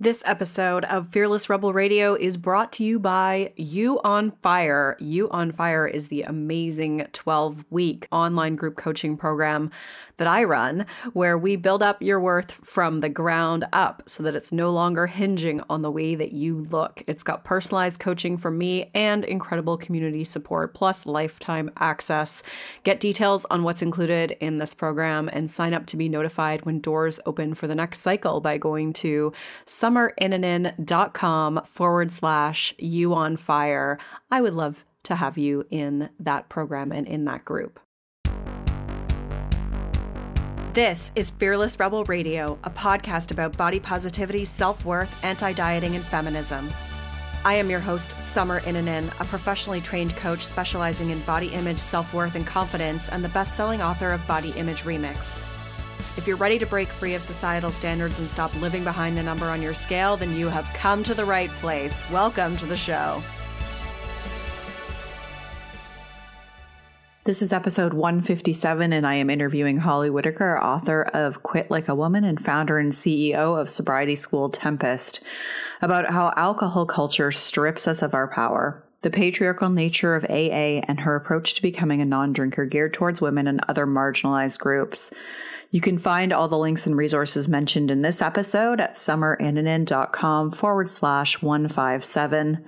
This episode of Fearless Rebel Radio is brought to you by You on Fire. You on Fire is the amazing 12 week online group coaching program that I run, where we build up your worth from the ground up so that it's no longer hinging on the way that you look. It's got personalized coaching from me and incredible community support, plus lifetime access. Get details on what's included in this program and sign up to be notified when doors open for the next cycle by going to summerinnanen.com forward slash you on fire. I would love to have you in that program and in that group. This is Fearless Rebel Radio, a podcast about body positivity, self worth, anti dieting, and feminism. I am your host, Summer Innanen, a professionally trained coach specializing in body image, self worth, and confidence, and the best selling author of Body Image Remix. If you're ready to break free of societal standards and stop living behind the number on your scale, then you have come to the right place. Welcome to the show. This is episode 157, and I am interviewing Holly Whitaker, author of Quit Like a Woman and founder and CEO of sobriety school Tempest, about how alcohol culture strips us of our power, the patriarchal nature of AA, and her approach to becoming a non drinker geared towards women and other marginalized groups. You can find all the links and resources mentioned in this episode at summerinnanen.com forward slash 157.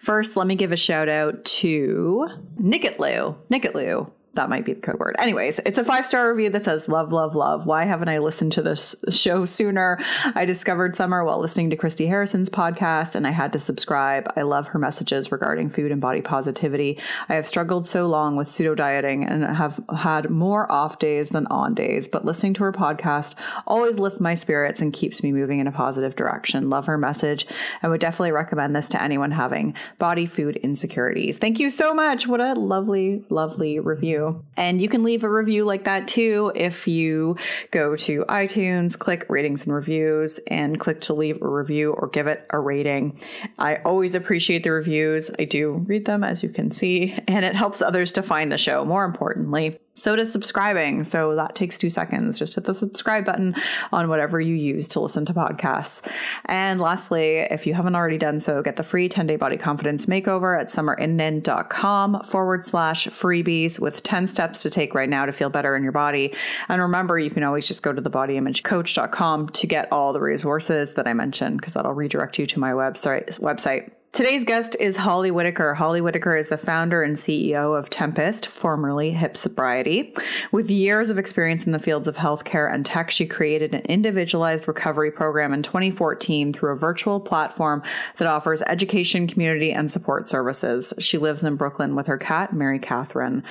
First, let me give a shout out to Nicketlu. Nicketlu that might be the code word. Anyways, it's a five star review that says, Love, love, love. Why haven't I listened to this show sooner? I discovered Summer while listening to Christy Harrison's podcast and I had to subscribe. I love her messages regarding food and body positivity. I have struggled so long with pseudo dieting and have had more off days than on days, but listening to her podcast always lifts my spirits and keeps me moving in a positive direction. Love her message and would definitely recommend this to anyone having body food insecurities. Thank you so much. What a lovely, lovely review. And you can leave a review like that too if you go to iTunes, click ratings and reviews, and click to leave a review or give it a rating. I always appreciate the reviews. I do read them, as you can see, and it helps others to find the show. More importantly, so does subscribing. So that takes two seconds. Just hit the subscribe button on whatever you use to listen to podcasts. And lastly, if you haven't already done so, get the free 10 day body confidence makeover at summerinnanen.com forward slash freebies with 10 steps to take right now to feel better in your body. And remember, you can always just go to the bodyimagecoach.com to get all the resources that I mentioned because that'll redirect you to my website website. Today's guest is Holly Whitaker. Holly Whitaker is the founder and CEO of Tempest, formerly Hip Sobriety. With years of experience in the fields of healthcare and tech, she created an individualized recovery program in 2014 through a virtual platform that offers education, community, and support services. She lives in Brooklyn with her cat, Mary Catherine.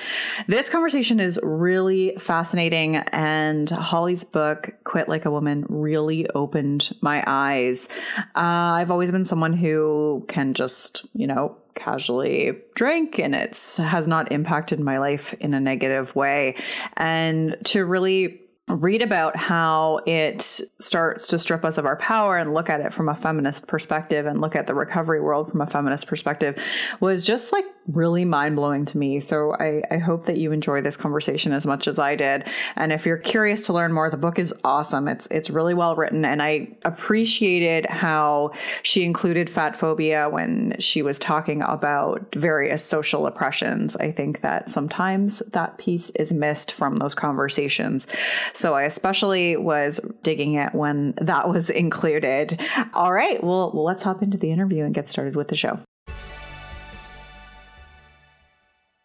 This conversation is really fascinating, and Holly's book, Quit Like a Woman, really opened my eyes. Uh, I've always been someone who can just, you know, casually drink and it's has not impacted my life in a negative way. And to really read about how it starts to strip us of our power and look at it from a feminist perspective and look at the recovery world from a feminist perspective was just like really mind blowing to me. So I, I hope that you enjoy this conversation as much as I did. And if you're curious to learn more, the book is awesome. It's it's really well written, and I appreciated how she included fat phobia when she was talking about various social oppressions. I think that sometimes that piece is missed from those conversations. So I especially was digging it when that was included. All right, well, let's hop into the interview and get started with the show.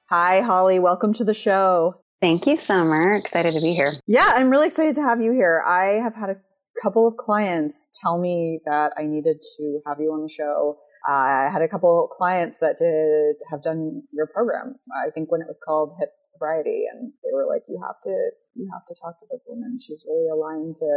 Hi, Holly. Welcome to the show. Thank you, Summer. Excited to be here. Yeah, I'm really excited to have you here. I have had a couple of clients tell me that I needed to have you on the show. Uh, I had a couple clients that did have done your program. I think when it was called Hip Sobriety, and they were like, "You have to, you have to talk to this woman. She's really aligned to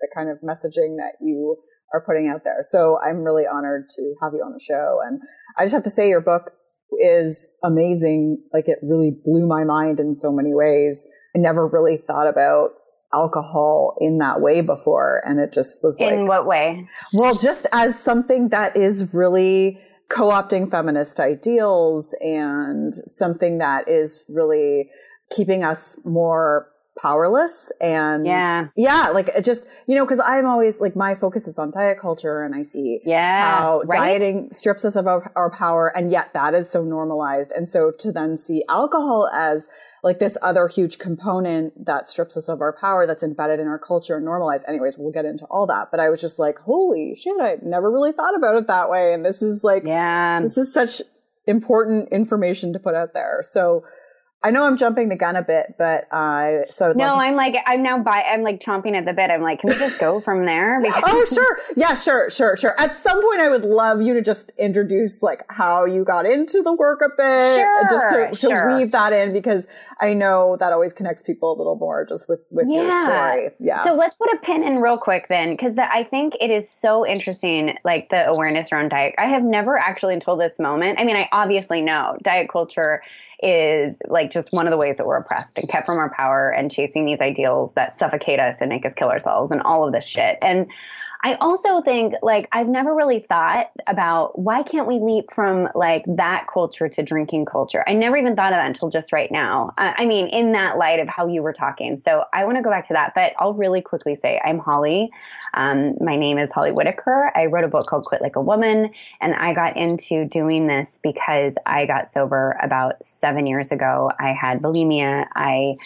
the kind of messaging that you are putting out there." So I'm really honored to have you on the show. And I just have to say, your book is amazing. Like it really blew my mind in so many ways. I never really thought about alcohol in that way before. And it just was like. In what way? Well, just as something that is really co-opting feminist ideals and something that is really keeping us more powerless and yeah, yeah, like it just you know because I'm always like my focus is on diet culture and I see yeah how right? dieting strips us of our, our power and yet that is so normalized and so to then see alcohol as like this other huge component that strips us of our power that's embedded in our culture and normalized. Anyways, we'll get into all that. But I was just like, holy shit, I never really thought about it that way. And this is like, yeah, this is such important information to put out there. So I know I'm jumping the gun a bit, but uh, so no, to- I'm like I'm now by I'm like chomping at the bit. I'm like, can we just go from there? Because- oh, sure, yeah, sure, sure, sure. At some point, I would love you to just introduce like how you got into the work a bit, sure, just to, to sure. weave that in because I know that always connects people a little more just with with yeah. your story. Yeah. So let's put a pin in real quick then, because I think it is so interesting, like the awareness around diet. I have never actually until this moment. I mean, I obviously know diet culture is like just one of the ways that we're oppressed and kept from our power and chasing these ideals that suffocate us and make us kill ourselves and all of this shit. And I also think like I've never really thought about why can't we leap from like that culture to drinking culture. I never even thought of that until just right now. I mean, in that light of how you were talking. So I want to go back to that, but I'll really quickly say I'm Holly. Um, my name is Holly Whitaker. I wrote a book called Quit Like a Woman, and I got into doing this because I got sober about seven years ago. I had bulimia. I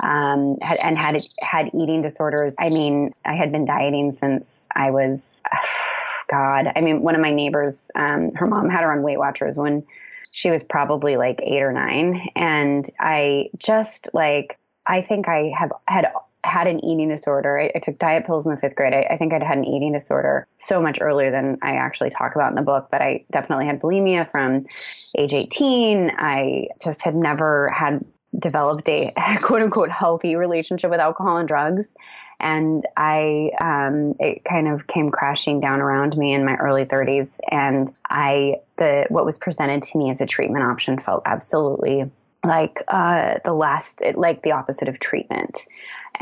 um, had, and had had eating disorders. I mean, I had been dieting since I was, God, I mean, one of my neighbors, um, her mom had her on Weight Watchers when she was probably like eight or nine. And I just like, I think I have had had an eating disorder. I, I took diet pills in the fifth grade. I, I, think I'd had an eating disorder so much earlier than I actually talk about in the book, but I definitely had bulimia from age 18. I just had never had developed a quote unquote healthy relationship with alcohol and drugs and I um, it kind of came crashing down around me in my early 30s, and I the what was presented to me as a treatment option felt absolutely like uh, the last like the opposite of treatment.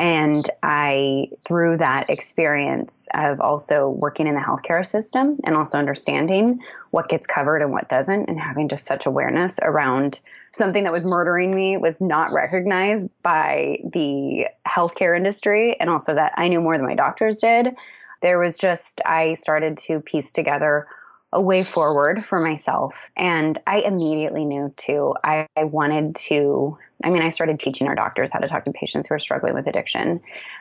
And I, through that experience of also working in the healthcare system and also understanding what gets covered and what doesn't, and having just such awareness around something that was murdering me was not recognized by the healthcare industry, and also that I knew more than my doctors did. There was just, I started to piece together a way forward for myself. And I immediately knew too, I, I, wanted to. I mean, I started teaching our doctors how to talk to patients who are struggling with addiction,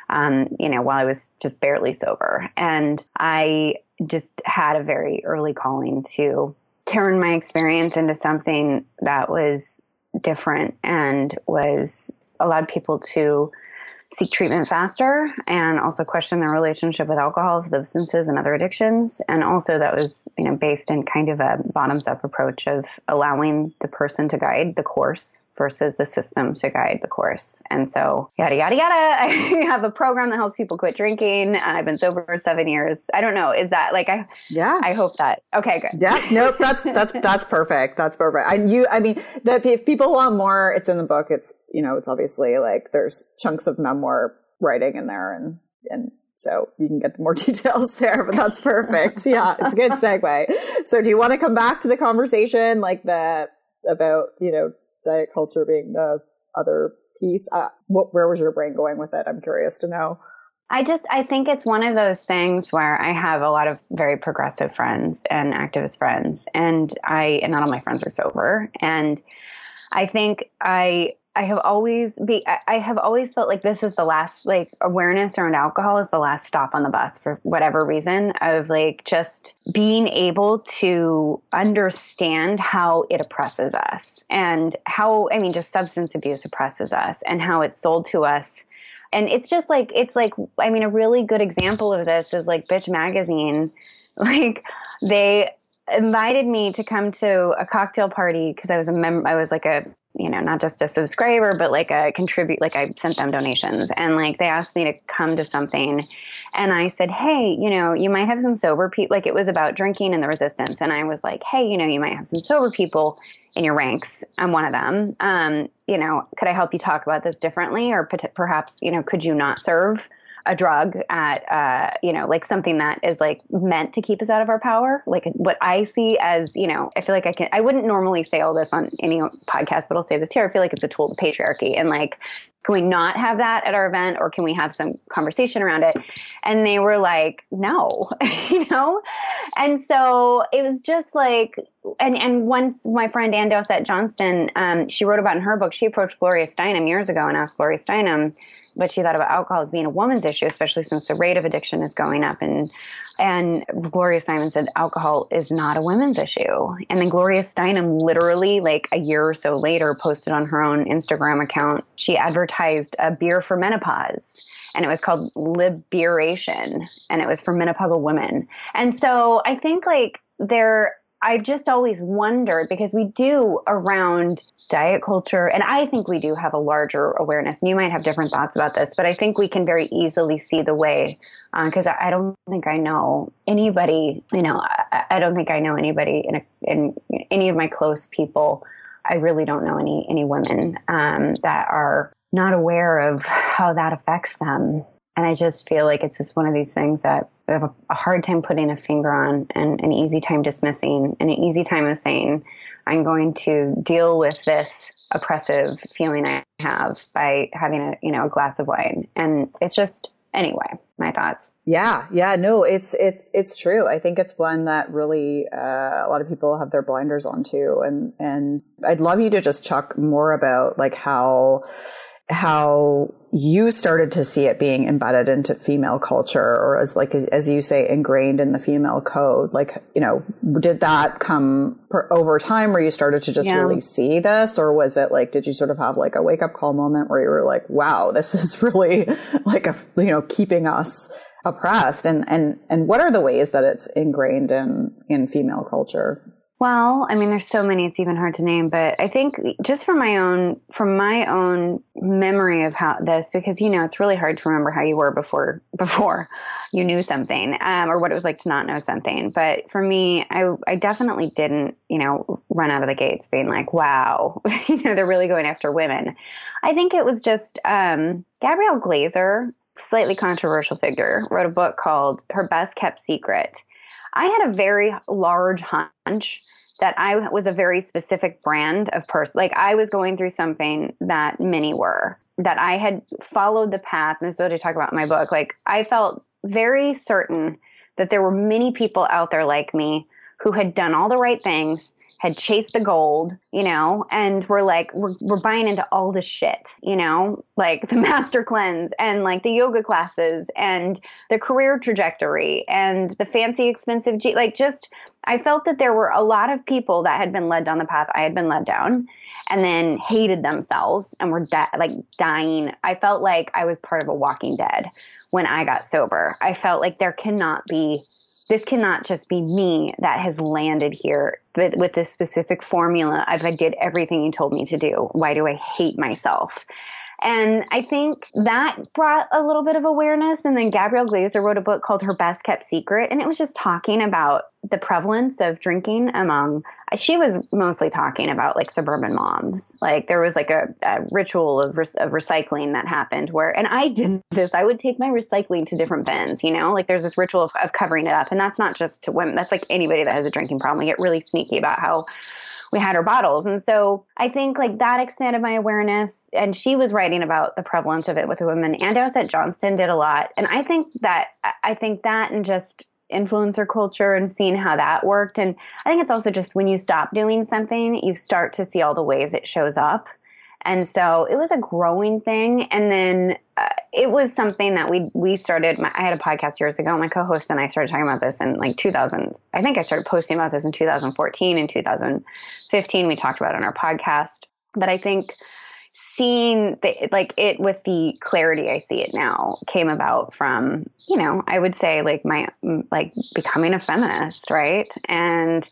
um, you know, while I was just barely sober. And I just had a very early calling to turn my experience into something that was different and was allowed people to seek treatment faster and also question their relationship with alcohol, substances, and other addictions. And also that was, you know, based in kind of a bottoms up approach of allowing the person to guide the course versus the system to guide the course. And so, yada, yada, yada. I have a program that helps people quit drinking. Uh, I've been sober for seven years. I don't know. Is that like, I, yeah, I hope that, okay, good. Yeah, nope. That's, that's, that's perfect. That's perfect. And you, I mean, that if people want more, it's in the book. It's, you know, it's obviously like there's chunks of memoir writing in there and, and so you can get more details there, but that's perfect. yeah, it's a good segue. So do you want to come back to the conversation like the about, you know, diet culture being the other piece. Uh, what, where was your brain going with it? I'm curious to know. I just I think it's one of those things where I have a lot of very progressive friends and activist friends, and I and not all my friends are sober, and I think I I have always be I have always felt like this is the last like awareness around alcohol is the last stop on the bus for whatever reason of like just being able to understand how it oppresses us and how I mean just substance abuse oppresses us and how it's sold to us. And it's just like it's like I mean a really good example of this is like Bitch magazine. Like they invited me to come to a cocktail party because I was a member I was like a you know, not just a subscriber, but like a contribute, like I sent them donations and like they asked me to come to something. And I said, Hey, you know, you might have some sober people, like it was about drinking and the resistance. And I was like, Hey, you know, you might have some sober people in your ranks. I'm one of them. Um, you know, could I help you talk about this differently? Or perhaps, you know, could you not serve a drug at uh, you know like something that is like meant to keep us out of our power. Like what i see as you know i feel like i can i wouldn't normally say all this on any podcast but i'll say this here. I feel like it's a tool of patriarchy and like can we not have that at our event or can we have some conversation around it? And they were like no you know? And so it was just like and and once my friend Ann Dowsett Johnston um, she wrote about in her book she approached gloria steinem years ago and asked gloria steinem what she thought about alcohol as being a woman's issue, especially since the rate of addiction is going up. And and Gloria Steinem said alcohol is not a women's issue. And then Gloria Steinem literally, like a year or so later, posted on her own Instagram account, she advertised a beer for menopause. And it was called Liberation, and it was for menopausal women. And so I think like there I've just always wondered because we do around diet culture, and I think we do have a larger awareness. And you might have different thoughts about this, but I think we can very easily see the way because uh, I, I, don't think I know anybody. You know, I, I don't think I know anybody in, a, in any of my close people. I really don't know any any women um, that are not aware of how that affects them. And I just feel like it's just one of these things that I have a, hard time putting a finger on and an easy time dismissing and an easy time of saying, I'm going to deal with this oppressive feeling I have by having a you know a glass of wine. And it's just anyway, my thoughts. Yeah, yeah, no, it's it's it's true. I think it's one that really uh, a lot of people have their blinders on too, and and I'd love you to just talk more about like how how you started to see it being embedded into female culture or as like as you say ingrained in the female code? Like you know did that come per, over time where you started to just yeah. really see this? Or was it like did you sort of have like a wake up call moment where you were like wow this is really like a you know keeping us oppressed and and and what are the ways that it's ingrained in in female culture well, I mean, there's so many; it's even hard to name. But I think just from my own, from my own memory of how this, because you know, it's really hard to remember how you were before before you knew something, um, or what it was like to not know something. But for me, I I definitely didn't, you know, run out of the gates being like, "Wow, you know, they're really going after women." I think it was just um, Gabrielle Glaser, slightly controversial figure, wrote a book called "Her Best Kept Secret." I had a very large hunch that I was a very specific brand of person. Like I was going through something that many were, that I had followed the path. And what I talk about in my book. Like I felt very certain that there were many people out there like me who had done all the right things had chased the gold, you know, and we're like, we're, we're buying into all this shit, you know, like the master cleanse and like the yoga classes and the career trajectory and the fancy expensive, G- like just, I felt that there were a lot of people that had been led down the path I had been led down and then hated themselves and were like dying. I felt like I was part of a walking dead when I got sober. I felt like there cannot be this cannot just be me that has landed here with, with this specific formula I did everything you told me to do. Why do I hate myself? And I think that brought a little bit of awareness. And then Gabrielle Glaser wrote a book called Her Best Kept Secret. And it was just talking about the prevalence of drinking among, she was mostly talking about like suburban moms. Like there was like a, a ritual of, of recycling that happened where, and I did this, I would take my recycling to different bins, you know, like there's this ritual of, of covering it up. And that's not just to women, that's like anybody that has a drinking problem. We get really sneaky about how we had our bottles. And so I think like that expanded my awareness. And she was writing about the prevalence of it with women. And Dowsett Johnston did a lot. And I think that I think that and just influencer culture and seeing how that worked. And I think it's also just when you stop doing something, you start to see all the ways it shows up. And so it was a growing thing. And then uh, it was something that we we started. My, I had a podcast years ago. My co-host and I started talking about this in like 2000. I think I started posting about this in 2014. and 2015, we talked about it on our podcast. But I think seeing the, like it with the clarity I see it now came about from you know I would say like my like becoming a feminist, right? And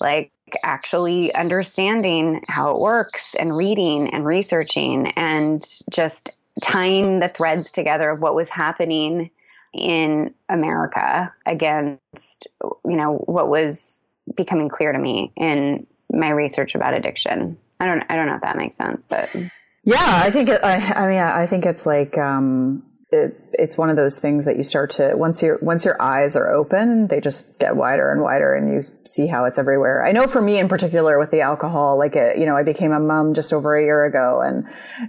like actually understanding how it works and reading and researching and just tying the threads together of what was happening in America against you know what was becoming clear to me in my research about addiction. I don't I don't know if that makes sense, but yeah, I think it, I, I mean I think it's like um it, it's one of those things that you start to once your once your eyes are open, they just get wider and wider, and you see how it's everywhere. I know for me in particular with the alcohol, like it, you know, I became a mom just over a year ago, and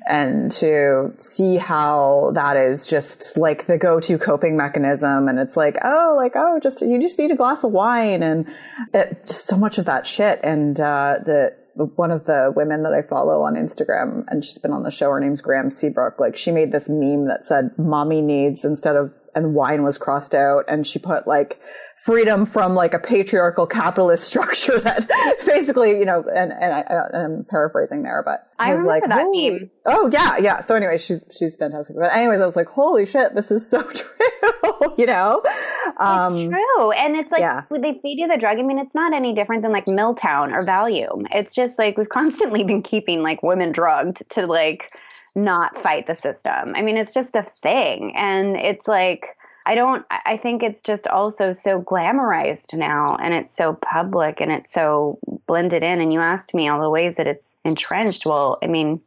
and to see how that is just like the go to coping mechanism, and it's like oh, like oh, just you just need a glass of wine, and it, just so much of that shit, and uh, the one of the women that I follow on Instagram, and she's been on the show. Her name's Graham Seabrook. Like she made this meme that said "mommy needs" instead of and wine was crossed out, and she put like freedom from like a patriarchal capitalist structure that basically, you know, and, and I, am paraphrasing there, but I, I was like, that meme. Oh yeah, yeah. So anyway, she's, she's fantastic. But anyways, I was like, holy shit, this is so true, you know? Um, it's true. And it's like, yeah. they feed you the drug. I mean, it's not any different than like Miltown or Valium. It's just like, we've constantly been keeping like women drugged to like not fight the system. I mean, it's just a thing. And it's like, I don't, I think it's just also so glamorized now and it's so public and it's so blended in. And you asked me all the ways that it's entrenched. Well, I mean,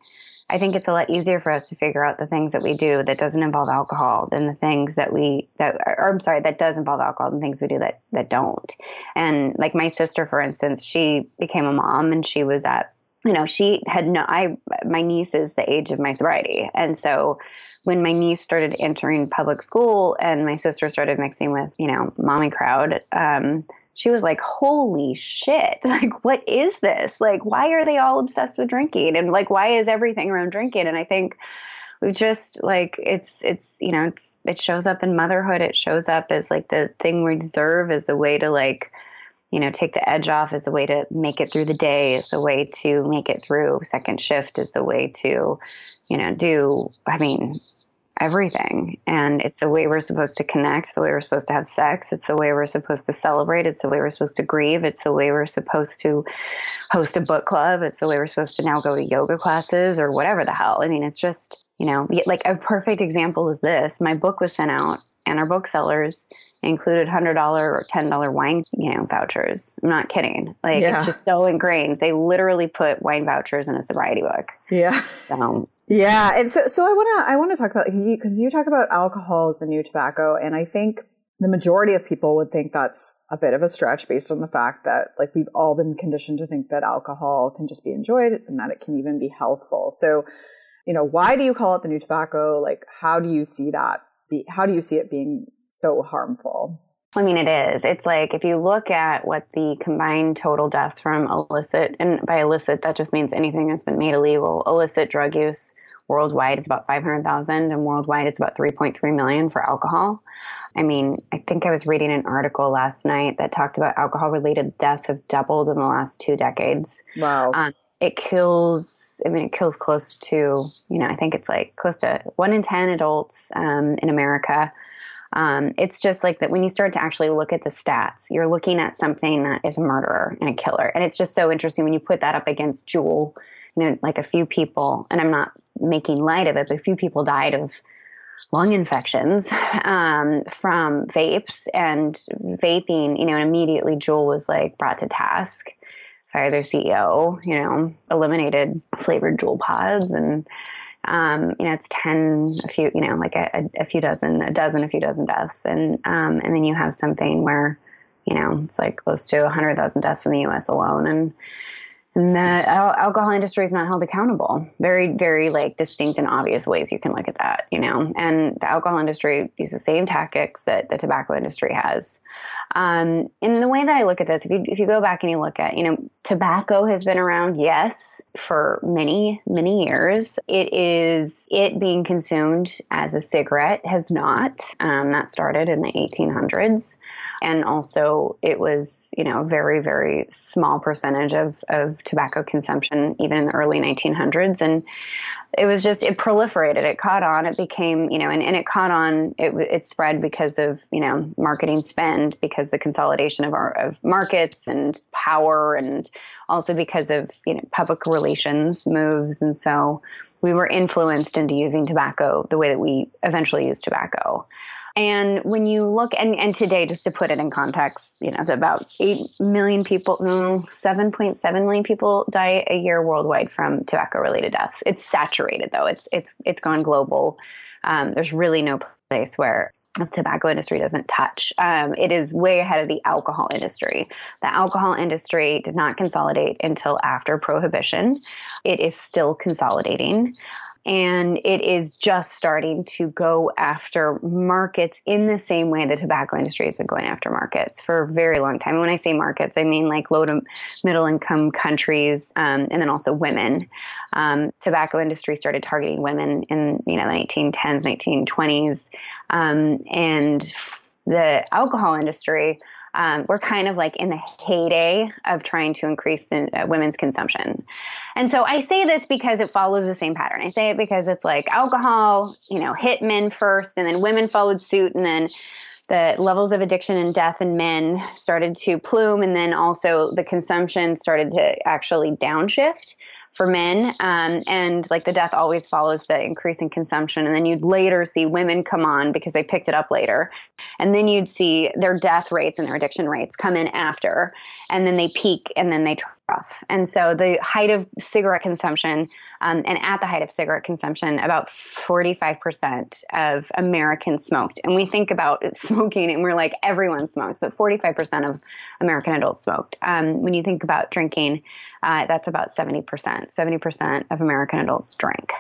I think it's a lot easier for us to figure out the things that we do that doesn't involve alcohol than the things that we that or I'm sorry that does involve alcohol and things we do that that don't. And like my sister, for instance, she became a mom and she was at you know she had no I my niece is the age of my sobriety and so when my niece started entering public school and my sister started mixing with, you know, mommy crowd, um, she was like, holy shit, like, what is this? Like, why are they all obsessed with drinking? And like, why is everything around drinking? And I think we just like, it's, it's, you know, it's, it shows up in motherhood. It shows up as like the thing we deserve as a way to like, you know, take the edge off as a way to make it through the day, as a way to make it through second shift, as a way to, you know, do, I mean, everything. And it's the way we're supposed to connect, the way we're supposed to have sex, it's the way we're supposed to celebrate, it's the way we're supposed to grieve, it's the way we're supposed to host a book club, it's the way we're supposed to now go to yoga classes or whatever the hell. I mean, it's just, you know, like a perfect example is this. My book was sent out and our booksellers included $100 or $10 wine, you know, vouchers. I'm not kidding. Like yeah. it's just so ingrained. They literally put wine vouchers in a sobriety book. Yeah. So yeah, and so so I want to I want to talk about because you talk about alcohol as the new tobacco, and I think the majority of people would think that's a bit of a stretch based on the fact that like we've all been conditioned to think that alcohol can just be enjoyed and that it can even be healthful. So, you know, why do you call it the new tobacco? Like, how do you see that? Be, how do you see it being so harmful? I mean, it is. It's like if you look at what the combined total deaths from illicit, and by illicit, that just means anything that's been made illegal, illicit drug use worldwide is about 500,000, and worldwide it's about 3.3 million for alcohol. I mean, I think I was reading an article last night that talked about alcohol related deaths have doubled in the last two decades. Wow. Um, it kills, I mean, it kills close to, you know, I think it's like close to one in 10 adults um, in America um, it's just like that when you start to actually look at the stats, you're looking at something that is a murderer and a killer. And it's just so interesting when you put that up against Juul, you know, like a few people, and I'm not making light of it, but a few people died of lung infections um, from vapes and vaping, you know, and immediately Juul was like brought to task. Fired their CEO, you know, eliminated flavored Juul pods and um, you know, it's 10, a few, you know, like a, a, few dozen, a dozen, a few dozen deaths. And, um, and then you have something where, you know, it's like close to 100,000 deaths in the US alone. And, and the alcohol industry is not held accountable. Very, very like distinct and obvious ways you can look at that, you know. And the alcohol industry uses the same tactics that the tobacco industry has. Um, the way that I look at this, if you if you go back and you look at, you know, tobacco has been around, yes, for many, many years. It is it being consumed as a cigarette has not. Um, that started in the 1800s, and also it was you know a very very small percentage of of tobacco consumption even in the early 1900s and it was just it proliferated it caught on it became you know and, and it caught on it, it spread because of you know marketing spend because the consolidation of our of markets and power and also because of you know public relations moves. And so we were influenced into using tobacco the way that we eventually use tobacco and when you look, and, and today, just to put it in context, you know, about 8 million people, 7.7 million people die a year worldwide from tobacco related deaths. It's saturated though. It's, it's, it's gone global. Um, there's really no place where the tobacco industry doesn't touch. Um, it is way ahead of the alcohol industry. The alcohol industry did not consolidate until after prohibition. It is still consolidating and it is just starting to go after markets in the same way the tobacco industry has been going after markets for a very long time. And when I say markets, I mean like low to middle income countries, um, and then also women. Um, tobacco industry started targeting women in you know the 1910s, 1920s, um, and the alcohol industry um, we're kind of like in the heyday of trying to increase in, uh, women's consumption. And so I say this because it follows the same pattern. I say it because it's like alcohol, you know, hit men first, and then women followed suit, and then the levels of addiction and death in men started to plume, and then also the consumption started to actually downshift for men. Um, and like the death always follows the increase in consumption. And then you'd later see women come on because they picked it up later. And then you'd see their death rates and their addiction rates come in after. And then they peak and then they trough. And so the height of cigarette consumption, um, and at the height of cigarette consumption, about 45% of Americans smoked. And we think about smoking and we're like, everyone smokes, but 45% of American adults smoked. Um, when you think about drinking, uh, that's about 70%. 70% of American adults drink.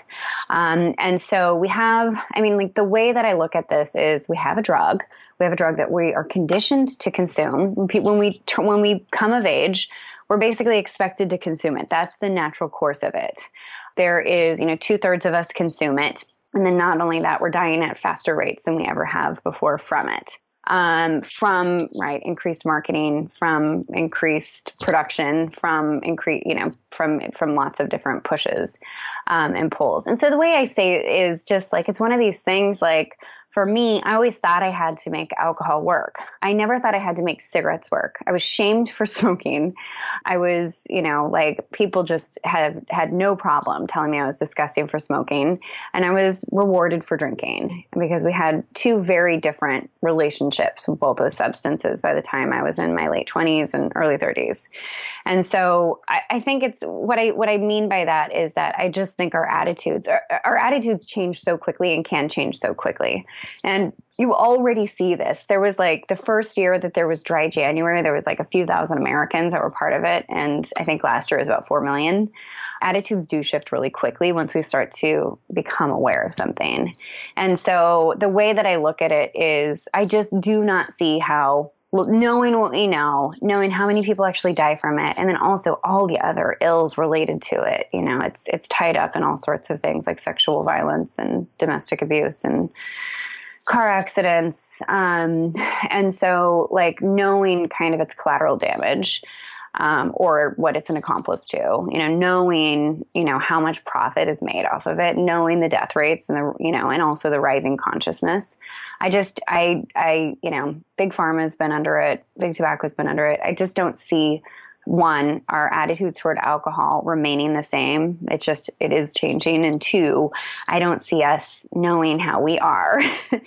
Um, and so we have, I mean, like the way that I look at this is we have a drug. We have a drug that we are conditioned to consume. When we, when we come of age, we're basically expected to consume it. That's the natural course of it. There is, you know, two thirds of us consume it. And then not only that, we're dying at faster rates than we ever have before from it um, from right increased marketing, from increased production, from increase you know from from lots of different pushes um, and pulls. And so the way I say it is just like it's one of these things like for me, I always thought I had to make alcohol work. I never thought I had to make cigarettes work. I was shamed for smoking. I was, you know, like people just had had no problem telling me I was disgusting for smoking, and I was rewarded for drinking because we had two very different relationships with both those substances by the time I was in my late 20s and early 30s. And so I, I think it's what I what I mean by that is that I just think our attitudes our, our attitudes change so quickly and can change so quickly. And you already see this. There was like the first year that there was dry January, there was like a few thousand Americans that were part of it. And I think last year was about 4 million. Attitudes do shift really quickly once we start to become aware of something. And so the way that I look at it is I just do not see how knowing what we know, knowing how many people actually die from it, and then also all the other ills related to it. You know, it's it's tied up in all sorts of things like sexual violence and domestic abuse and car accidents. Um, and so, like, knowing kind of its collateral damage um, or what it's an accomplice to, you know, knowing, you know, how much profit is made off of it, knowing the death rates and the, you know, and also the rising consciousness. I just, I, I, you know, big pharma has been under it, big tobacco has been under it. I just don't see one, our attitudes toward alcohol remaining the same. It's just, it is changing. And two, I don't see us knowing how we are,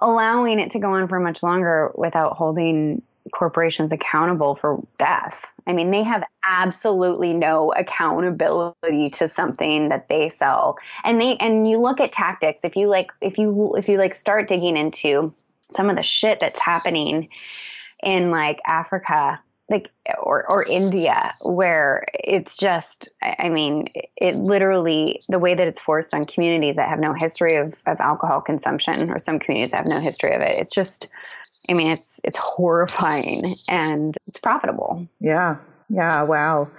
allowing it to go on for much longer without holding corporations accountable for death. I mean, they have absolutely no accountability to something that they sell. And they and you look at tactics, if you like if you if you like start digging into some of the shit that's happening in like Africa like or or India where it's just I mean it literally the way that it's forced on communities that have no history of, of alcohol consumption or some communities that have no history of it it's just I mean it's it's horrifying and it's profitable. Yeah. Yeah. Wow.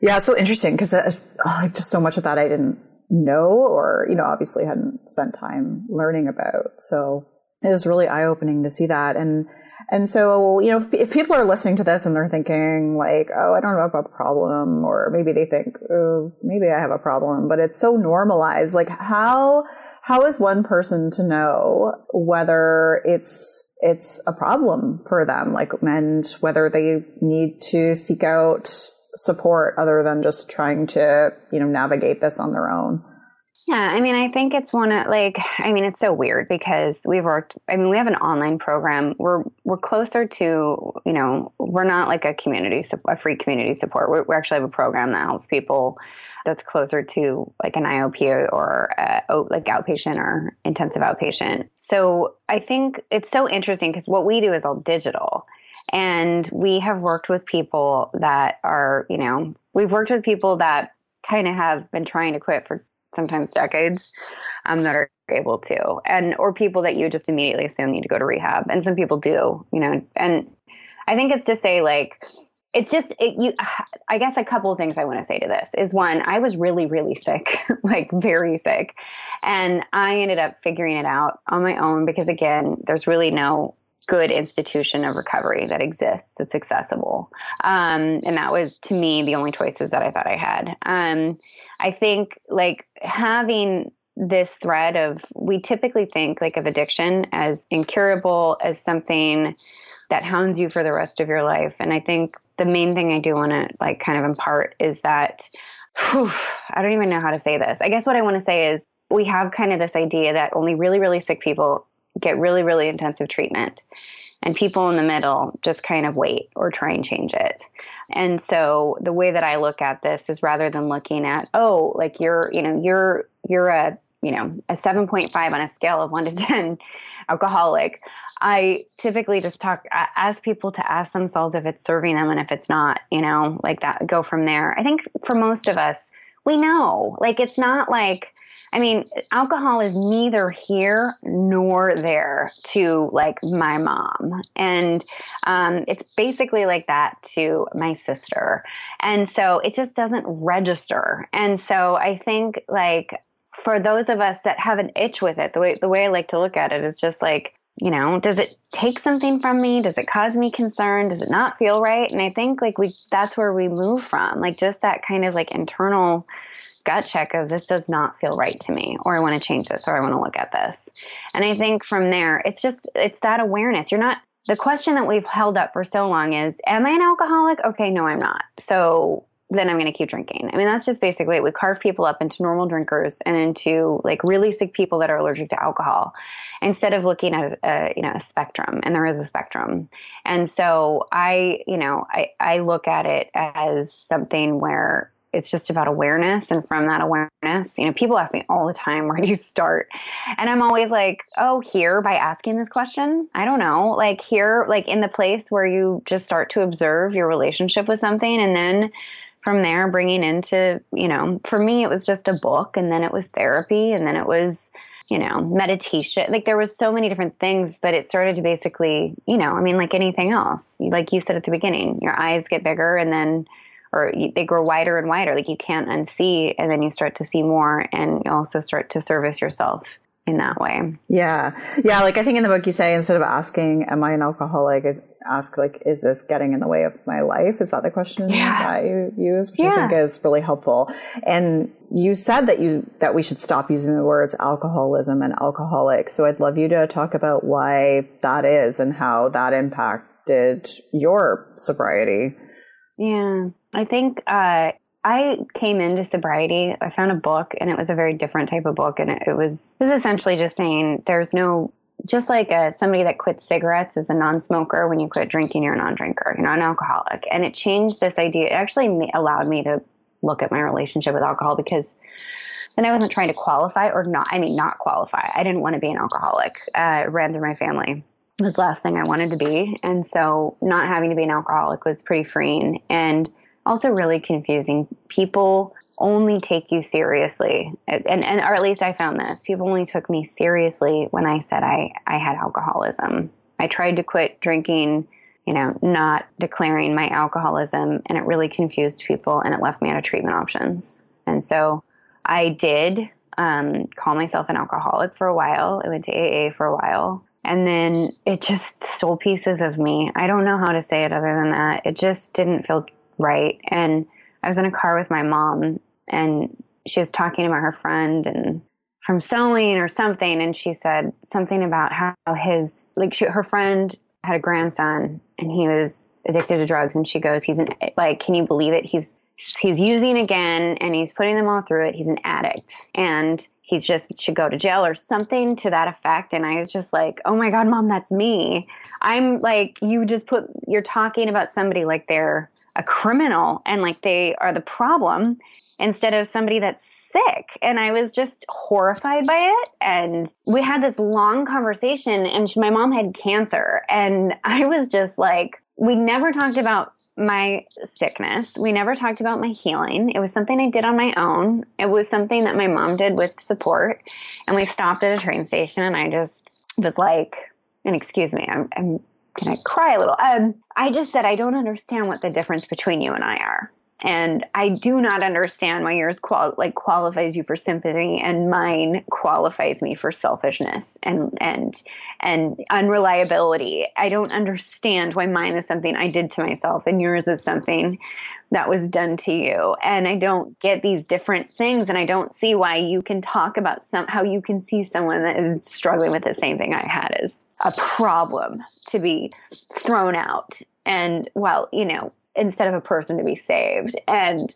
Yeah. It's so interesting because uh, oh, just so much of that I didn't know or you know obviously hadn't spent time learning about. So it was really eye opening to see that. And and so, you know, if, if, people are listening to this and they're thinking like, oh, I don't have a problem, or maybe they think, oh, maybe I have a problem, but it's so normalized. Like how, how is one person to know whether it's, it's a problem for them, like, and whether they need to seek out support other than just trying to, you know, navigate this on their own? Yeah, I mean, I think it's one of like, I mean, it's so weird because we've worked. I mean, we have an online program. We're we're closer to, you know, we're not like a community, a free community support. We, we actually have a program that helps people that's closer to like an IOP or uh, like outpatient or intensive outpatient. So I think it's so interesting because what we do is all digital. And we have worked with people that are, you know, we've worked with people that kind of have been trying to quit for sometimes decades um, that are able to and or people that you just immediately assume need to go to rehab and some people do you know and i think it's to say like it's just it, you i guess a couple of things i want to say to this is one i was really really sick like very sick. And i ended up figuring it out on my own because again there's really no good institution of recovery that exists that's accessible. Um, and that was to me the only choices that i thought i had. Um, I think like having this thread of we typically think like of addiction as incurable as something that hounds you for the rest of your life. And i think the main thing i do want to like kind of impart is that whew, i don't even know how to say this i guess what i want to say is we have kind of this idea that only really really sick people get really really intensive treatment and people in the middle just kind of wait or try and change it. And so the way that I look at this is rather than looking at, oh, like you're, you know, you're you're a, you know, a 7.5 on a scale of 1 to 10 alcoholic. I typically just talk ask people to ask themselves if it's serving them and if it's not, you know, like that go from there. I think for most of us, we know. Like it's not like I mean, alcohol is neither here nor there to like my mom. And um, it's basically like that to my sister. And so it just doesn't register. And so I think like for those of us that have an itch with it, the way the way I like to look at it is just like, you know, does it take something from me? Does it cause me concern? Does it not feel right? And I think like we that's where we move from. Like just that kind of like internal gut check of this does not feel right to me or I want to change this or I want to look at this. And I think from there it's just it's that awareness. You're not the question that we've held up for so long is am I an alcoholic? Okay, no I'm not. So then I'm going to keep drinking. I mean, that's just basically it. We carve people up into normal drinkers and into like really sick people that are allergic to alcohol instead of looking at a, you know, a spectrum and there is a spectrum. And so I, you know, I, I look at it as something where it's just about awareness and from that awareness you know people ask me all the time where do you start and i'm always like oh here by asking this question i don't know like here like in the place where you just start to observe your relationship with something and then from there bringing into you know for me it was just a book and then it was therapy and then it was you know meditation like there was so many different things but it started to basically you know i mean like anything else like you said at the beginning your eyes get bigger and then or they grow wider and wider. Like you can't unsee, and then you start to see more, and you also start to service yourself in that way. Yeah. Yeah. Like I think in the book you say instead of asking, am I an alcoholic, is ask like, is this getting in the way of my life? Is that the question yeah. that you use? Which yeah. I think is really helpful. And you said that you, that we should stop using the words alcoholism and alcoholic. So I'd love you to talk about why that is and how that impacted your sobriety. Yeah. I think uh, I came into sobriety. I found a book, and it was a very different type of book, and it, it was it was essentially just saying there's no just like a, uh, somebody that quits cigarettes is a non-smoker. When you quit drinking, you're a non-drinker. You're not an alcoholic, and it changed this idea. It actually allowed me to look at my relationship with alcohol because then I wasn't trying to qualify or not. I mean, not qualify. I didn't want to be an alcoholic. Uh, it ran through my family. It was the last thing I wanted to be, and so not having to be an alcoholic was pretty freeing and also really confusing. People only take you seriously, and, and or at least I found this. People only took me seriously when I said I, I had alcoholism. I tried to quit drinking, you know, not declaring my alcoholism, and it really confused people and it left me out of treatment options. And so I did um, call myself an alcoholic for a while. I went to AA for a while. And then it just stole pieces of me. I don't know how to say it other than that. It just didn't feel right. And I was in a car with my mom and she was talking about her friend and from sewing or something. And she said something about how his, like she, her friend had a grandson and he was addicted to drugs. And she goes, he's an, like, can you believe it? He's, he's using again and he's putting them all through it. He's an addict and he's just should go to jail or something to that effect. And I was just like, oh my God, mom, that's me. I'm like, you just put, you're talking about somebody like they're a criminal and like they are the problem instead of somebody that's sick. And I was just horrified by it. And we had this long conversation, and she, my mom had cancer. And I was just like, we never talked about my sickness. We never talked about my healing. It was something I did on my own. It was something that my mom did with support. And we stopped at a train station, and I just was like, and excuse me, I'm, I'm gonna cry a little. Um, I just said I don't understand what the difference between you and I are and I do not understand why yours qual- like qualifies you for sympathy and mine qualifies me for selfishness and and and unreliability. I don't understand why mine is something I did to myself and yours is something that was done to you. And I don't get these different things and I don't see why you can talk about some how you can see someone that is struggling with the same thing I had as a problem to be thrown out. And well, you know, instead of a person to be saved. And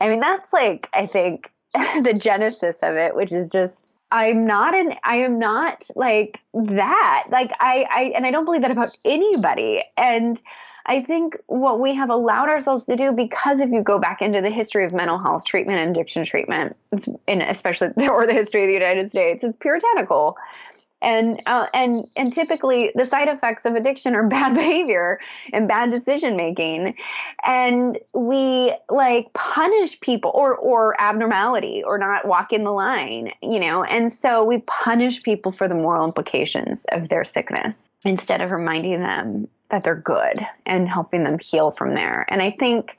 I mean, that's like, I think, the genesis of it, which is just, I'm not an, I am not like that. Like, I, I, and I don't believe that about anybody. And I think what we have allowed ourselves to do, because if you go back into the history of mental health treatment and addiction treatment, in especially or the history of the United States, it's puritanical and uh, and and typically the side effects of addiction are bad behavior and bad decision making and we like punish people or or abnormality or not walking the line you know? And so we punish people for the moral implications of their sickness instead of reminding them that they're good and helping them heal from there. And i think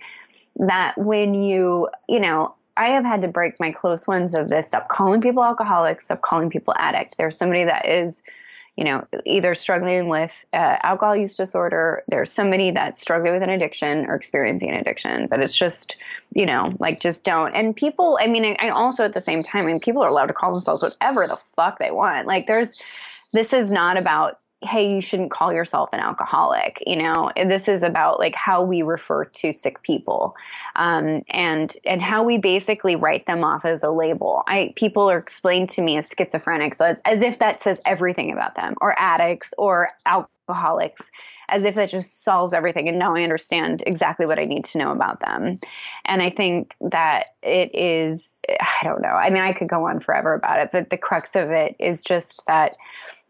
that when you you know I have had to break my close ones of this. Stop calling people alcoholics. Stop calling people addicts. There's somebody that is, you know, either struggling with uh, alcohol use disorder. There's somebody that's struggling with an addiction or experiencing an addiction. But it's just, you know, like just don't. And people, I mean, I, I also at the same time, I mean, people are allowed to call themselves whatever the fuck they want. Like there's, this is not about hey, you shouldn't call yourself an alcoholic. You know, this is about like how we refer to sick people, um, and and how we basically write them off as a label. I people are explained to me as schizophrenic, so it's as if that says everything about them, or addicts, or alcoholics. As if that just solves everything. And now I understand exactly what I need to know about them. And I think that it is, I don't know. I mean, I could go on forever about it, but the crux of it is just that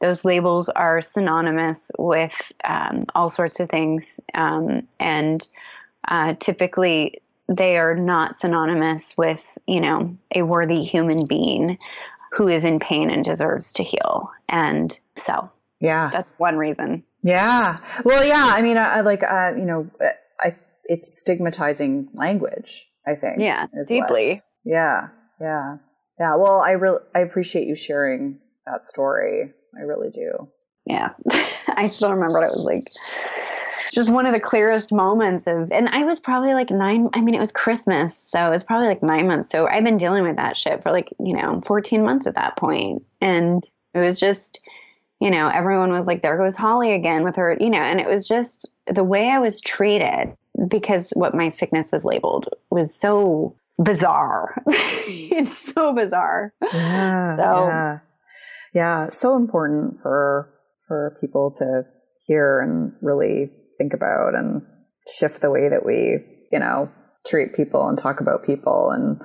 those labels are synonymous with um, all sorts of things, um, and uh, typically they are not synonymous with you know a worthy human being who is in pain and deserves to heal. And so, yeah, that's one reason. Yeah. Well, yeah. I mean, I, I like uh, you know, I it's stigmatizing language. I think. Yeah, deeply. Yeah, yeah, yeah. Well, I really I appreciate you sharing that story. I really do. Yeah. I still remember what it was like. Just one of the clearest moments of, and I was probably like nine. I mean, it was Christmas, so it was probably like nine months. So I've been dealing with that shit for like, you know, 14 months at that point. And it was just, you know, everyone was like, there goes Holly again with her, you know, and it was just the way I was treated because what my sickness was labeled was so bizarre. it's so bizarre. Yeah. So, yeah yeah, so important for for people to hear and really think about and shift the way that we, you know, treat people and talk about people. And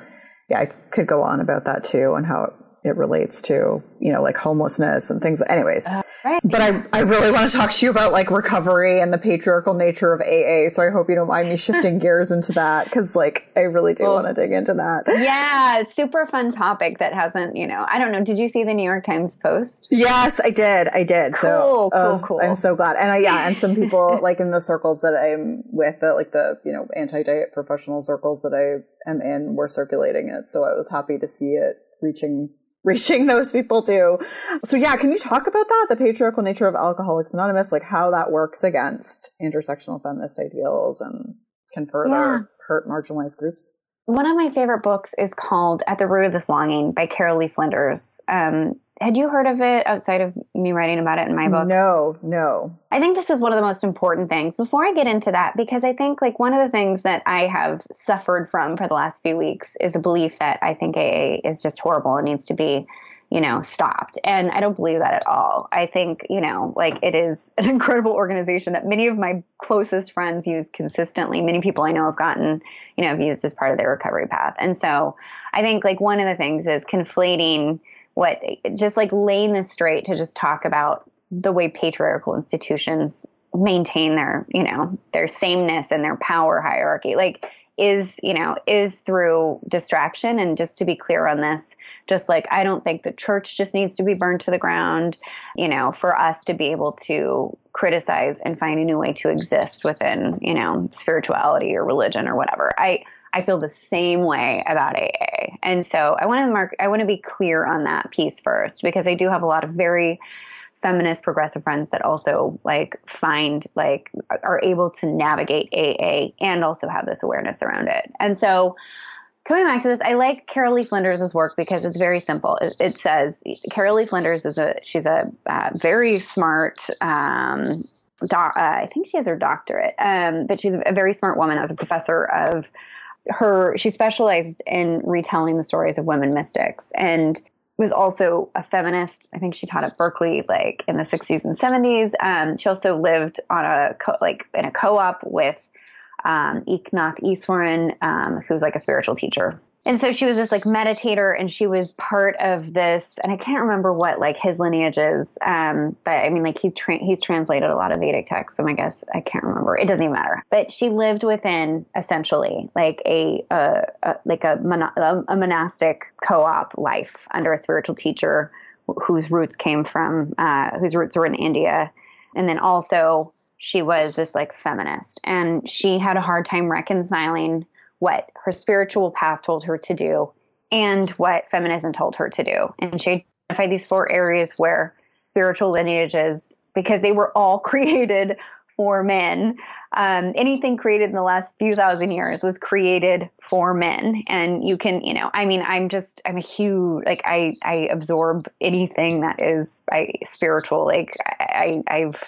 yeah, I could go on about that too and how it relates to, you know, like homelessness and things. Anyways, uh, right. but I, I really want to talk to you about like recovery and the patriarchal nature of AA. So I hope you don't mind me shifting gears into that because like I really do well, want to dig into that. Yeah, super fun topic that hasn't, you know, I don't know. Did you see the New York Times post? Yes, I did. I did. Cool, so cool, was, cool. I'm so glad. And I, yeah, and some people like in the circles that I'm with, the, like the, you know, anti-diet professional circles that I am in were circulating it. So I was happy to see it reaching reaching those people too. So yeah, can you talk about that? The patriarchal nature of Alcoholics Anonymous, like how that works against intersectional feminist ideals and can further yeah. hurt marginalized groups? One of my favorite books is called At the Root of This Longing by Carol Lee Flinders. Um, had you heard of it outside of me writing about it in my book? No, no. I think this is one of the most important things. Before I get into that, because I think like one of the things that I have suffered from for the last few weeks is a belief that I think AA is just horrible and needs to be you know, stopped. And I don't believe that at all. I think, you know, like it is an incredible organization that many of my closest friends use consistently. Many people I know have gotten, you know, have used as part of their recovery path. And so I think like one of the things is conflating what, just like laying this straight to just talk about the way patriarchal institutions maintain their, you know, their sameness and their power hierarchy. Like, is, you know, is through distraction. And just to be clear on this, just like I don't think the church just needs to be burned to the ground, you know, for us to be able to criticize and find a new way to exist within, you know, spirituality or religion or whatever. I I feel the same way about AA. And so I want to mark I want to be clear on that piece first because I do have a lot of very feminist progressive friends that also like find like are able to navigate AA and also have this awareness around it. And so coming back to this, I like Carol Lee Flinders' work because it's very simple. It, it says Carol Lee Flinders is a she's a uh, very smart. Um, uh, I think she has her doctorate, um, but she's a very smart woman as a professor of her. She specialized in retelling the stories of women mystics and was also a feminist. I think she taught at Berkeley, like in the 60s and 70s. Um, she also lived on a co- like in a co-op with um, Eknath Easwaran, um, who's like a spiritual teacher. And so she was this like meditator, and she was part of this. And I can't remember what like his lineage is, um, but I mean, like he's tra- he's translated a lot of Vedic texts. So I guess I can't remember. It doesn't even matter. But she lived within essentially like a, a, like a, a monastic co-op life under a spiritual teacher whose roots came from uh, whose roots were in India, and then also she was this like feminist and she had a hard time reconciling what her spiritual path told her to do and what feminism told her to do. And she identified these four areas where spiritual lineages, because they were all created for men, um, anything created in the last few thousand years was created for men. And you can, you know, I mean, I'm just, I'm a huge, like, I, I absorb anything that is I, spiritual. Like, I, I've,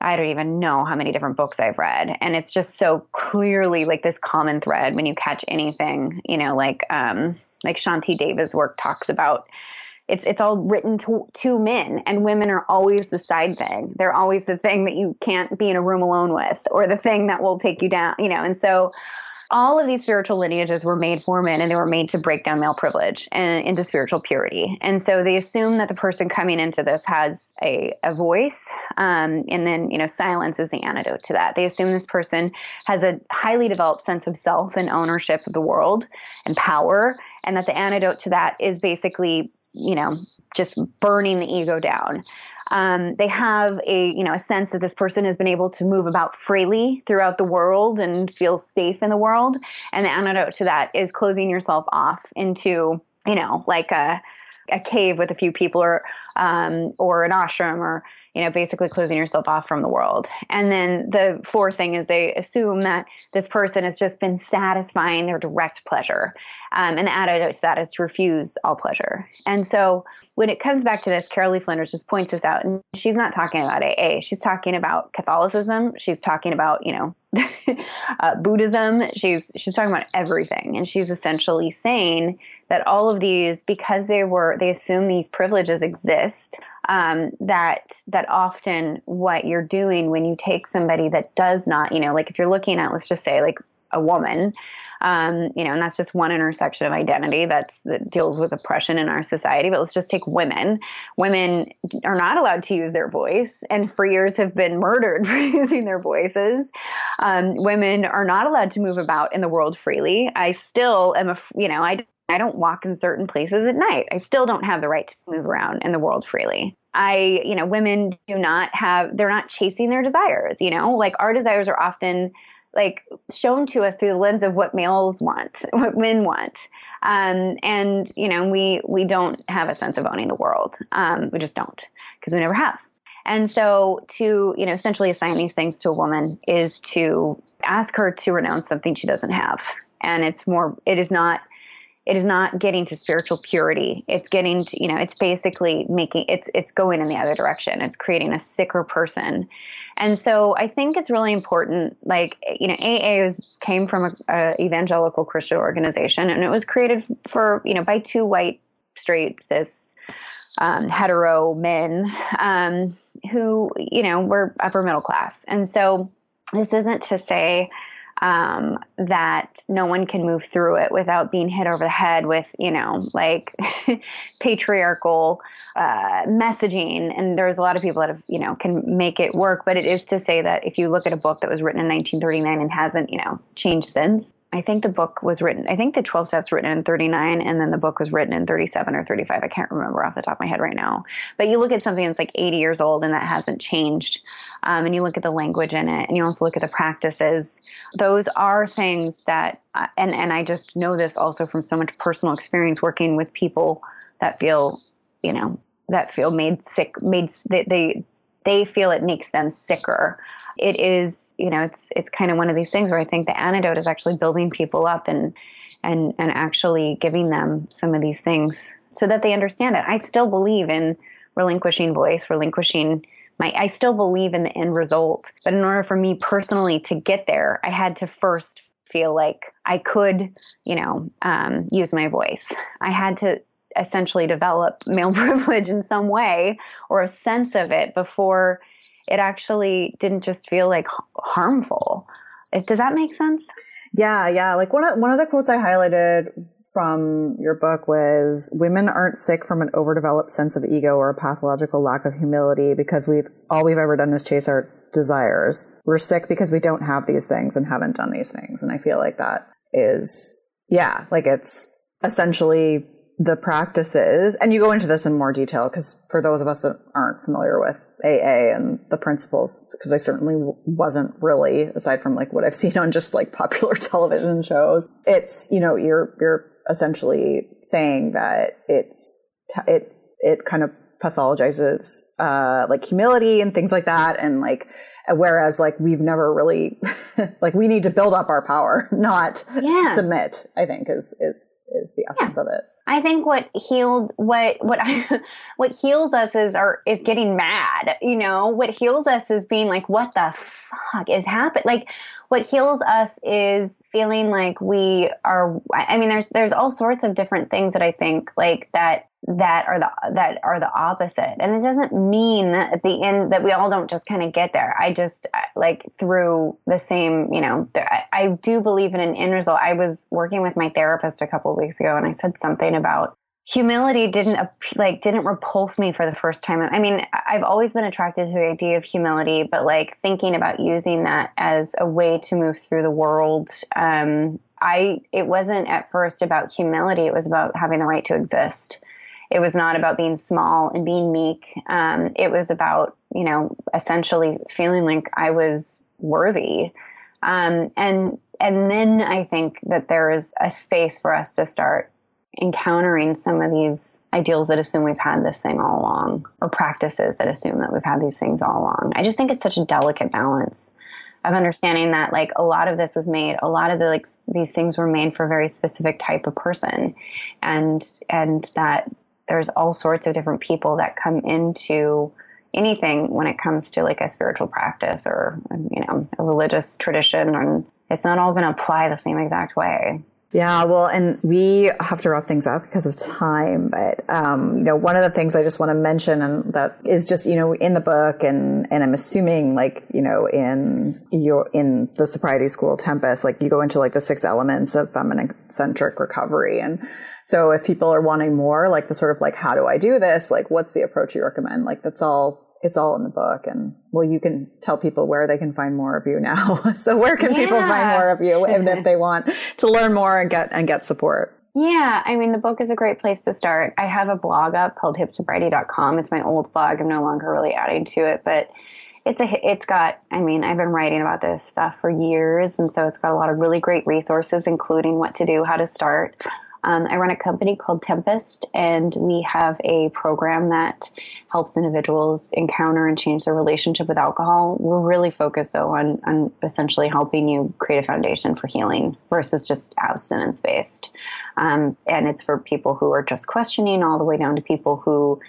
I don't even know how many different books I've read. And it's just so clearly like this common thread when you catch anything, you know, like um like Shanti Davis work talks about it's it's all written to to men and women are always the side thing. They're always the thing that you can't be in a room alone with or the thing that will take you down, you know. And so all of these spiritual lineages were made for men and they were made to break down male privilege and into spiritual purity. And so they assume that the person coming into this has a, a voice, um, and then, you know, silence is the antidote to that. They assume this person has a highly developed sense of self and ownership of the world and power, and that the antidote to that is basically, you know, just burning the ego down. Um, they have a you know a sense that this person has been able to move about freely throughout the world and feel safe in the world. And the antidote to that is closing yourself off into you know like a a cave with a few people or um, or an ashram or you know basically closing yourself off from the world. And then the fourth thing is they assume that this person has just been satisfying their direct pleasure um, and the antidote to that is to refuse all pleasure. And so when it comes back to this carol lee flinders just points this out and she's not talking about aa she's talking about catholicism. She's talking about you know uh, buddhism. She's she's talking about everything. And she's essentially saying that all of these because they were they assume these privileges exist um, that that often what you're doing when you take somebody that does not you know like if you're looking at let's just say like a woman um, you know and that's just one intersection of identity that's that deals with oppression in our society but let's just take women. Women are not allowed to use their voice and for years have been murdered for using their voices. Um, women are not allowed to move about in the world freely. I still am a you know i I don't walk in certain places at night. I still don't have the right to move around in the world freely. I, you know, women do not have, they're not chasing their desires, you know, like our desires are often like shown to us through the lens of what males want, what men want. Um, and, you know, we, we don't have a sense of owning the world. Um, we just don't because we never have. And so to, you know, essentially assign these things to a woman is to ask her to renounce something she doesn't have. And it's more, it is not it is not getting to spiritual purity. It's getting to, you know, it's basically making it's it's going in the other direction. It's creating a sicker person. And so I think it's really important. Like, you know, AA was, came from a, a evangelical Christian organization, and it was created for, you know, by two white, straight, cis, um, hetero men um, who, you know, were upper middle class. And so this isn't to say um, that no one can move through it without being hit over the head with, you know, like patriarchal uh, messaging. And there's a lot of people that have, you know, can make it work. But it is to say that if you look at a book that was written in 1939 and hasn't, you know, changed since, I think the book was written, I think the 12 steps written in 39 and then the book was written in 37 or 35. I can't remember off the top of my head right now. But you look at something that's like 80 years old and that hasn't changed. Um, and you look at the language in it and you also look at the practices. Those are things that, uh, and, and I just know this also from so much personal experience working with people that feel, you know, that feel made sick, made, they, they, they feel it makes them sicker. It is you know, it's it's kind of one of these things where I think the antidote is actually building people up and and and actually giving them some of these things so that they understand it. I still believe in relinquishing voice, relinquishing my I still believe in the end result. But in order for me personally to get there, I had to first feel like I could, you know, um, use my voice. I had to essentially develop male privilege in some way or a sense of it before it actually didn't just feel like harmful. Does that make sense? Yeah, yeah. Like one of one of the quotes I highlighted from your book was women aren't sick from an overdeveloped sense of ego or a pathological lack of humility because we've all we've ever done is chase our desires. We're sick because we don't have these things and haven't done these things. And I feel like that is yeah, like it's essentially the practices and you go into this in more detail because for those of us that aren't familiar with AA and the principles because I certainly wasn't really aside from like what I've seen on just like popular television shows. It's you know you're you're essentially saying that it's it it kind of pathologizes uh, like humility and things like that and like whereas like we've never really like we need to build up our power not yeah. submit i think is is is the essence yeah. of it I think what healed what what I, what heals us is our is getting mad. You know, what heals us is being like, what the fuck is happening? Like, what heals us is feeling like we are. I mean, there's there's all sorts of different things that I think like that that are the that are the opposite. And it doesn't mean at the end that we all don't just kind of get there. I just like through the same you know I, I do believe in an end result. I was working with my therapist a couple weeks ago and i said something about humility didn't like didn't repulse me for the first time. I mean i've always been attracted to the idea of humility but like thinking about using that as a way to move through the world um i it wasn't at first about humility. It was about having the right to exist it was not about being small and being meek. Um, it was about, you know, essentially feeling like I was worthy. Um, and and then I think that there is a space for us to start encountering some of these ideals that assume we've had this thing all along, or practices that assume that we've had these things all along. I just think it's such a delicate balance of understanding that like a lot of this was made a lot of the like these things were made for a very specific type of person and and that there's all sorts of different people that come into anything when it comes to like a spiritual practice or you know a religious tradition and it's not all going to apply the same exact way yeah, well, and we have to wrap things up because of time. But um, you know, one of the things I just want to mention, and that is just you know in the book, and and I'm assuming like you know in your in the sobriety school Tempest, like you go into like the six elements of feminine centric recovery, and so if people are wanting more, like the sort of like, how do I do this? Like, what's the approach you recommend? Like, that's all, it's all in the book. And well, you can tell people where they can find more of you now. so where can yeah. people find more of you even if they want to learn more and get, and get support? Yeah, I mean, the book is a great place to start. I have a blog up called hipsobriety.com. It's my old blog. I'm no longer really adding to it, but it's a it's got i mean i've been writing about this stuff for years and so it's got a lot of really great resources including what to do how to start um, I run a company called Tempest, and we have a program that helps individuals encounter and change their relationship with alcohol. We're really focused, though, on, on essentially helping you create a foundation for healing versus just abstinence based. Um, and it's for people who are just questioning, all the way down to people who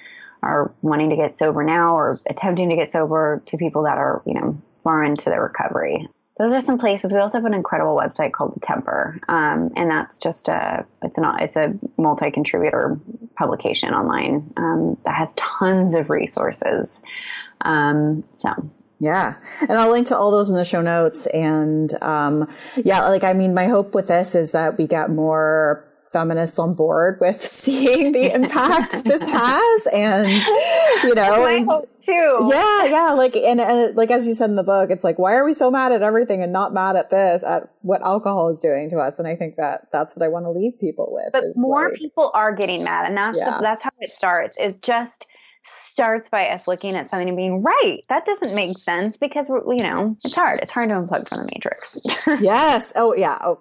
are wanting to get sober now or attempting to get sober, to people that are, you know, far into their recovery. Those are some places. We also have an incredible website called The Temper, um, and that's just a it's an it's a multi contributor publication online um, that has tons of resources. Um, so yeah. And I'll link to all those in the show notes. And, um, yeah, like, I mean, my hope with this is that we get more feminists on board with seeing the impact this has and you know and, too yeah yeah like and, and, like as you said in the book it's like why are we so mad at everything and not mad at this at what alcohol is doing to us and i think that that's what i want to leave people with but more like, people are getting mad and that's yeah. the, that's how it starts it just starts by us looking at something and being right. That doesn't make sense because you know it's hard. It's hard to unplug from the matrix. yes. Oh yeah. Oh,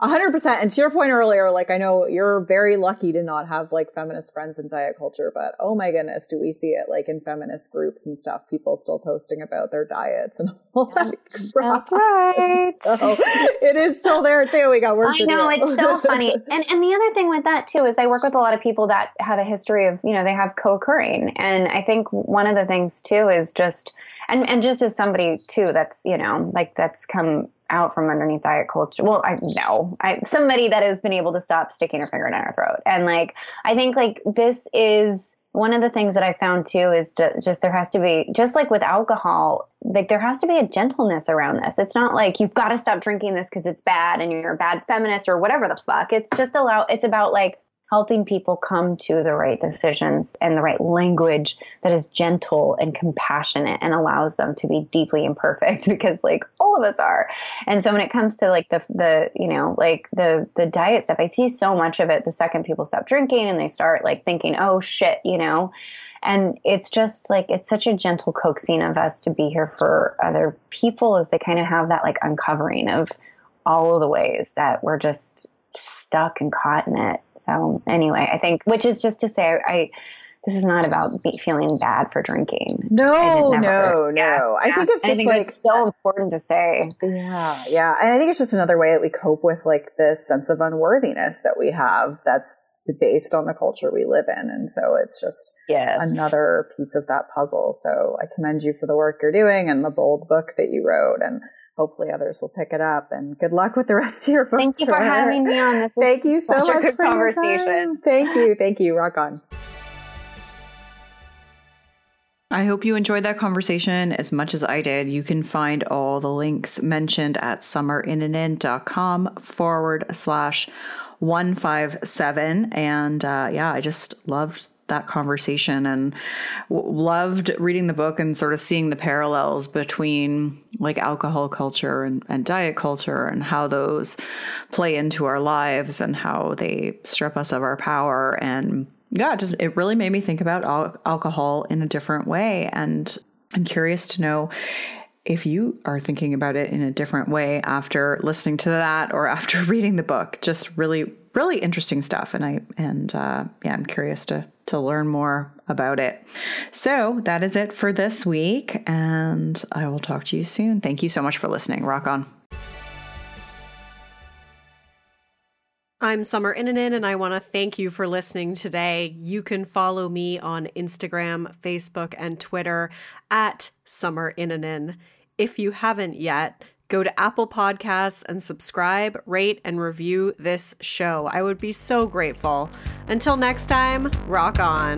hundred percent. And to your point earlier, like I know you're very lucky to not have like feminist friends in diet culture, but oh my goodness, do we see it like in feminist groups and stuff? People still posting about their diets and all that crap. Right. So it is still there too. We got work I know it's so funny. And and the other thing with that too is I work with a lot of people that have a history of you know they have co-occurring, and I think one of the things too is just and and just as somebody too that's you know like that's come out from underneath diet culture. Well, I know I somebody that has been able to stop sticking her finger down her throat. And like I think like this is one of the things that I found too is to, just there has to be just like with alcohol, like there has to be a gentleness around this. It's not like you've got to stop drinking this because it's bad and you're a bad feminist or whatever the fuck. It's just allow. It's about like helping people come to the right decisions and the right language that is gentle and compassionate and allows them to be deeply imperfect because like all of us are. And so when it comes to like the the you know like the the diet stuff i see so much of it the second people stop drinking and they start like thinking oh shit you know? And it's just like it's such a gentle coaxing of us to be here for other people as they kind of have that like uncovering of all of the ways that we're just stuck and caught in it so anyway, I think, which is just to say, I, this is not about be, feeling bad for drinking. No, never, no, yeah, no. I think it's just think like so important to say. Yeah, yeah. And I think it's just another way that we cope with like this sense of unworthiness that we have that's based on the culture we live in. And so it's just yes. another piece of that puzzle. So I commend you for the work you're doing and the bold book that you wrote. And hopefully others will pick it up. And good luck with the rest of your books. Thank you for having me on. This Thank you so much for conversation. Thank you. Thank you. Rock on. I hope you enjoyed that conversation as much as I did. You can find all the links mentioned at summerinnanen.com forward slash 157. And uh, yeah, I just loved that conversation and w- loved reading the book and sort of seeing the parallels between like alcohol culture and, and diet culture and how those play into our lives and how they strip us of our power. And yeah just it really made me think about al- alcohol in a different way. And i'm curious to know if you are thinking about it in a different way after listening to that or after reading the book. Just really really interesting stuff and i and uh, yeah i'm curious to to learn more about it. So that is it for this week, and I will talk to you soon. Thank you so much for listening. Rock on. I'm Summer Innanen, and I want to thank you for listening today. You can follow me on Instagram, Facebook, and Twitter at Summer Innanen. If you haven't yet, Go to Apple Podcasts and subscribe, rate, and review this show. I would be so grateful. Until next time, rock on.